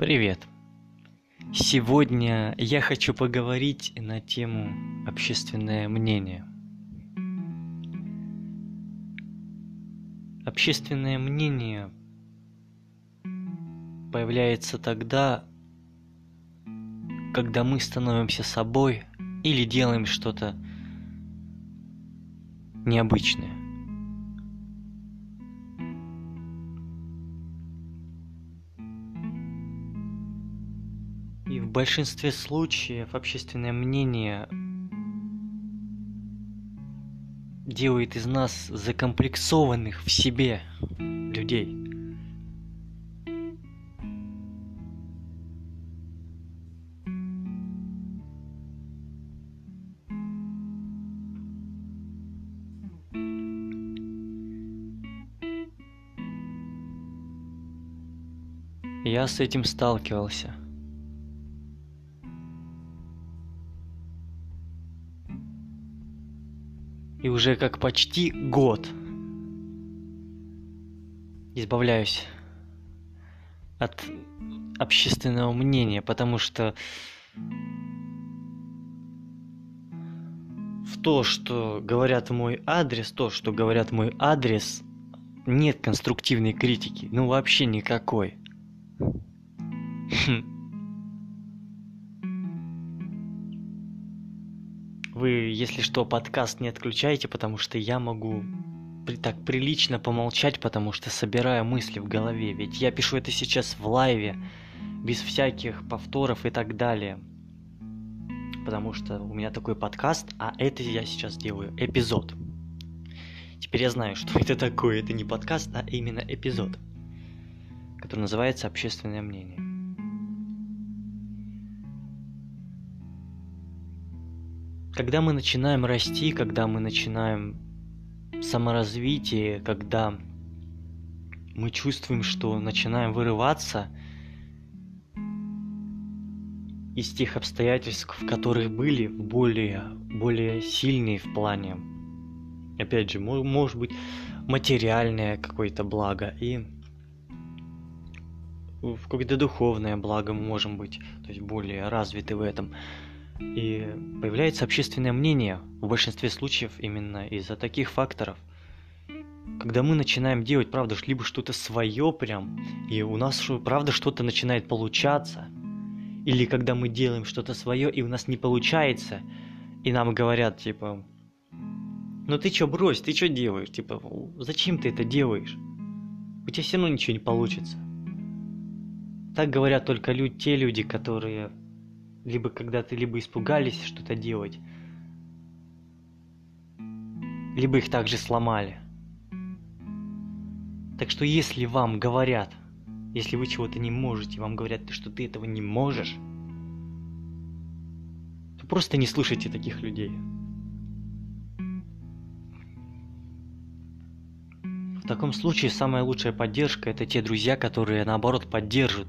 Привет! Сегодня я хочу поговорить на тему общественное мнение. Общественное мнение появляется тогда, когда мы становимся собой или делаем что-то необычное. В большинстве случаев общественное мнение делает из нас закомплексованных в себе людей. Я с этим сталкивался. Уже как почти год избавляюсь от общественного мнения, потому что в то, что говорят мой адрес, то, что говорят мой адрес, нет конструктивной критики, ну вообще никакой. Если что, подкаст не отключайте, потому что я могу при, так прилично помолчать, потому что собираю мысли в голове. Ведь я пишу это сейчас в лайве, без всяких повторов и так далее. Потому что у меня такой подкаст, а это я сейчас делаю эпизод. Теперь я знаю, что это такое. Это не подкаст, а именно эпизод, который называется «Общественное мнение». Когда мы начинаем расти, когда мы начинаем саморазвитие, когда мы чувствуем, что начинаем вырываться из тех обстоятельств, в которых были, более, более сильные в плане, опять же, может быть, материальное какое-то благо и в какое-то духовное благо мы можем быть, то есть более развиты в этом. И появляется общественное мнение в большинстве случаев именно из-за таких факторов. Когда мы начинаем делать, правда, либо что-то свое прям, и у нас, правда, что-то начинает получаться, или когда мы делаем что-то свое, и у нас не получается, и нам говорят, типа, ну ты чё, брось, ты чё делаешь? Типа, зачем ты это делаешь? У тебя все равно ничего не получится. Так говорят только люди, те люди, которые либо когда ты либо испугались что-то делать, либо их также сломали. Так что если вам говорят, если вы чего-то не можете, вам говорят, что ты этого не можешь, то просто не слушайте таких людей. В таком случае самая лучшая поддержка это те друзья, которые наоборот поддержат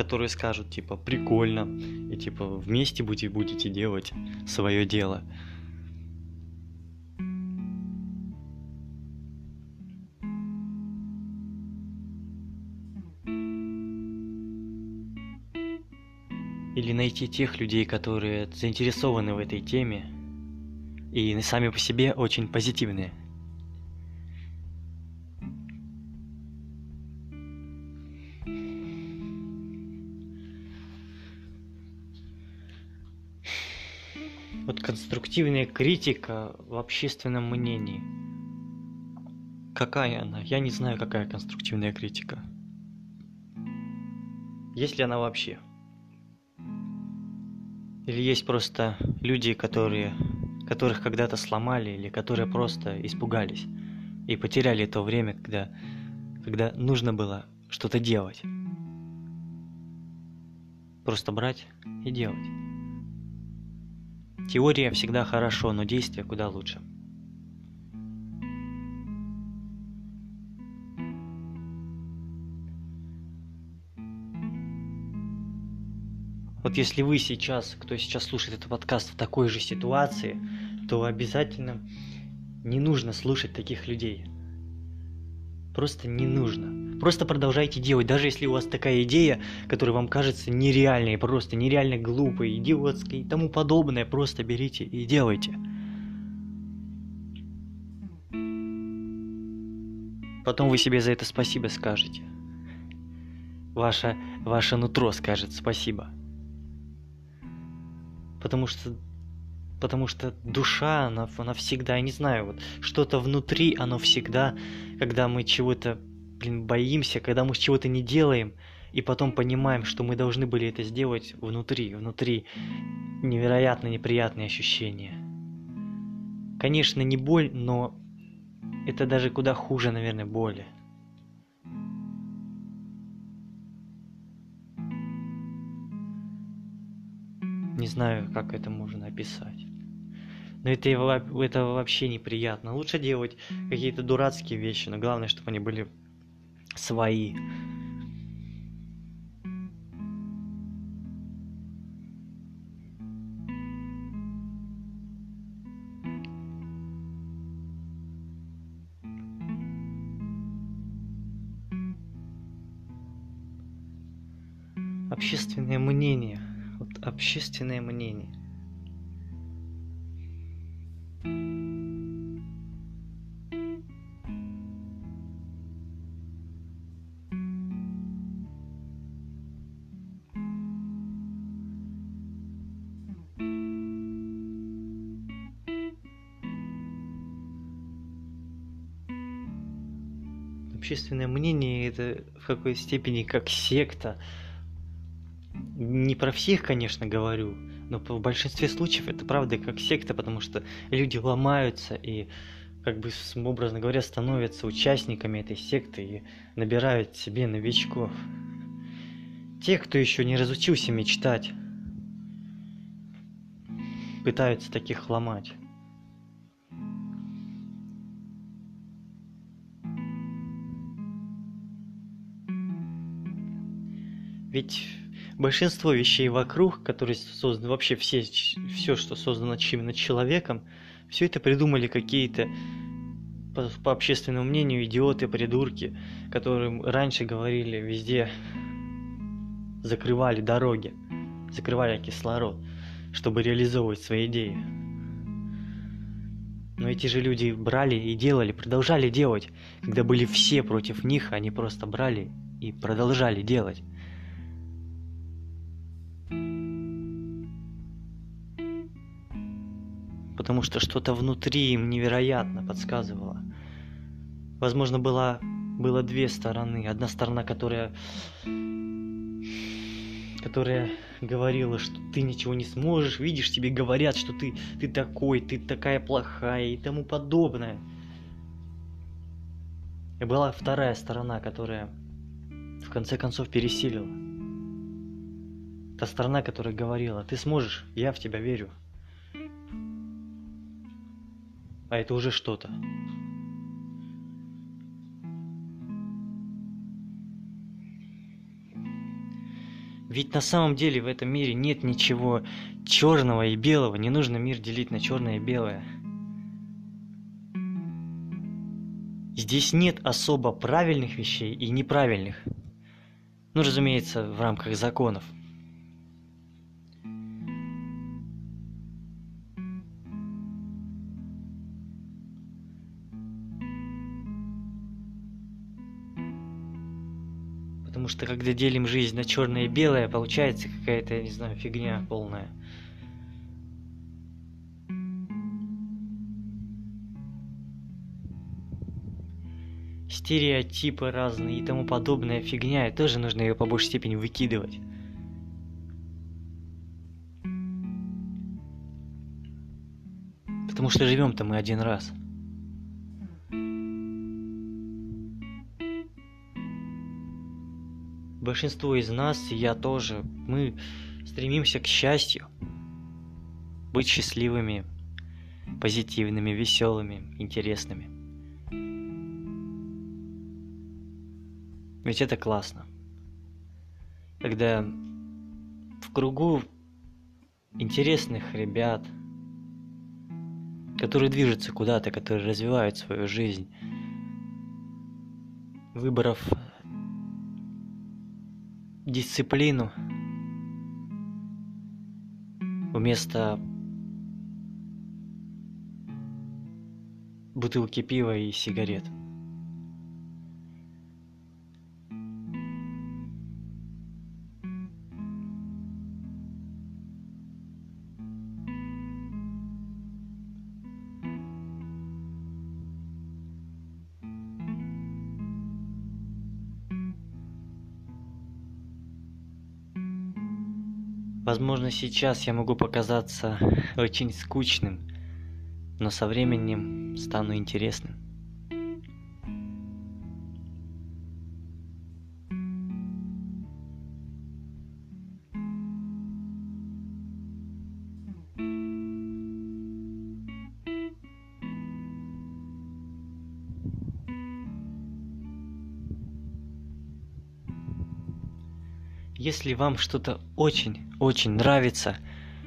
которые скажут, типа, прикольно, и, типа, вместе будете, будете делать свое дело. Или найти тех людей, которые заинтересованы в этой теме и сами по себе очень позитивные. Конструктивная критика в общественном мнении. Какая она? Я не знаю, какая конструктивная критика. Есть ли она вообще? Или есть просто люди, которые, которых когда-то сломали, или которые просто испугались и потеряли то время, когда, когда нужно было что-то делать. Просто брать и делать. Теория всегда хорошо, но действие куда лучше. Вот если вы сейчас, кто сейчас слушает этот подкаст в такой же ситуации, то обязательно не нужно слушать таких людей. Просто не нужно. Просто продолжайте делать, даже если у вас такая идея, которая вам кажется нереальной, просто нереально глупой, идиотской и тому подобное, просто берите и делайте. Потом вы себе за это спасибо скажете. Ваше, ваше нутро скажет спасибо. Потому что потому что душа, она, она всегда, я не знаю, вот что-то внутри, оно всегда, когда мы чего-то, блин, боимся, когда мы чего-то не делаем, и потом понимаем, что мы должны были это сделать внутри, внутри невероятно неприятные ощущения. Конечно, не боль, но это даже куда хуже, наверное, боли. Не знаю, как это можно описать. Но это, это вообще неприятно. Лучше делать какие-то дурацкие вещи, но главное, чтобы они были свои. Общественное мнение. Вот общественное мнение. Общественное мнение это в какой степени как секта. Не про всех, конечно, говорю, но в большинстве случаев это правда как секта, потому что люди ломаются и как бы, образно говоря, становятся участниками этой секты и набирают себе новичков. Те, кто еще не разучился мечтать, пытаются таких ломать. Ведь большинство вещей вокруг, которые созданы, вообще все, все, что создано именно человеком, все это придумали какие-то, по, по общественному мнению, идиоты, придурки, которым раньше говорили везде, закрывали дороги, закрывали кислород, чтобы реализовывать свои идеи. Но эти же люди брали и делали, продолжали делать. Когда были все против них, они просто брали и продолжали делать. Потому что что-то внутри им невероятно подсказывало. Возможно, была, было две стороны. Одна сторона, которая, которая говорила, что ты ничего не сможешь, видишь, тебе говорят, что ты, ты такой, ты такая плохая и тому подобное. И была вторая сторона, которая в конце концов пересилила. Та сторона, которая говорила, ты сможешь, я в тебя верю. А это уже что-то. Ведь на самом деле в этом мире нет ничего черного и белого. Не нужно мир делить на черное и белое. Здесь нет особо правильных вещей и неправильных. Ну, разумеется, в рамках законов – что когда делим жизнь на черное и белое, получается какая-то, я не знаю, фигня полная. Стереотипы разные и тому подобная фигня, и тоже нужно ее по большей степени выкидывать. Потому что живем-то мы один раз. Большинство из нас, и я тоже, мы стремимся к счастью, быть счастливыми, позитивными, веселыми, интересными. Ведь это классно. Когда в кругу интересных ребят, которые движутся куда-то, которые развивают свою жизнь, выборов дисциплину вместо бутылки пива и сигарет. Возможно, сейчас я могу показаться очень скучным, но со временем стану интересным. Если вам что-то очень-очень нравится,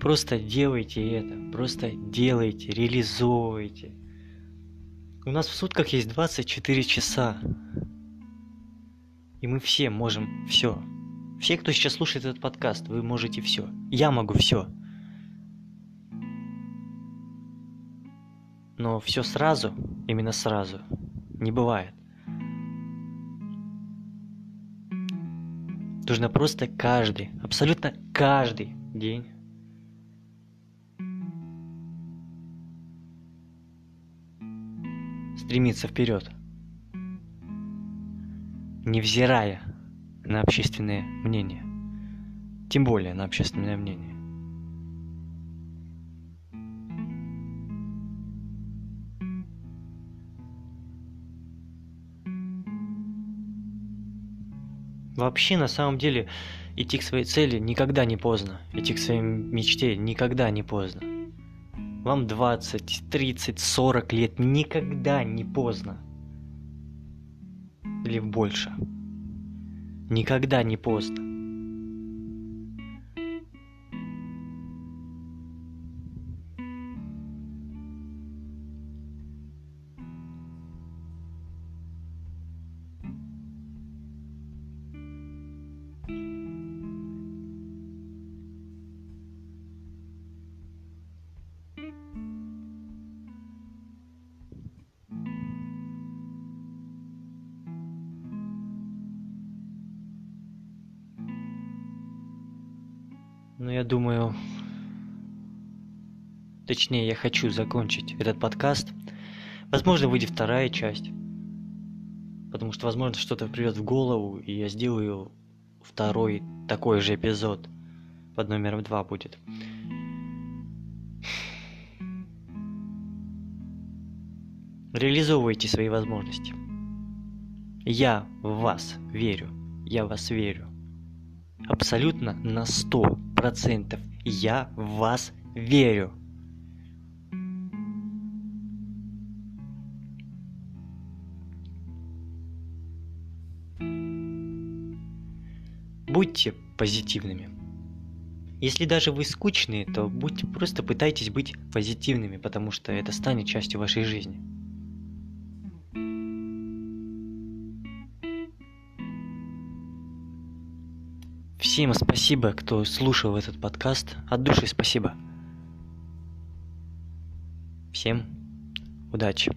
просто делайте это, просто делайте, реализовывайте. У нас в сутках есть 24 часа. И мы все можем все. Все, кто сейчас слушает этот подкаст, вы можете все. Я могу все. Но все сразу, именно сразу, не бывает. Нужно просто каждый, абсолютно каждый день стремиться вперед, невзирая на общественное мнение, тем более на общественное мнение. Вообще, на самом деле, идти к своей цели никогда не поздно. Идти к своей мечте никогда не поздно. Вам 20, 30, 40 лет никогда не поздно. Или больше. Никогда не поздно. Но я думаю, точнее, я хочу закончить этот подкаст. Возможно, выйдет вторая часть. Потому что, возможно, что-то придет в голову, и я сделаю второй такой же эпизод. Под номером два будет. Реализовывайте свои возможности. Я в вас верю. Я в вас верю. Абсолютно на сто процентов. Я в вас верю. Будьте позитивными. Если даже вы скучные, то будьте просто пытайтесь быть позитивными, потому что это станет частью вашей жизни. Всем спасибо, кто слушал этот подкаст. От души спасибо. Всем удачи.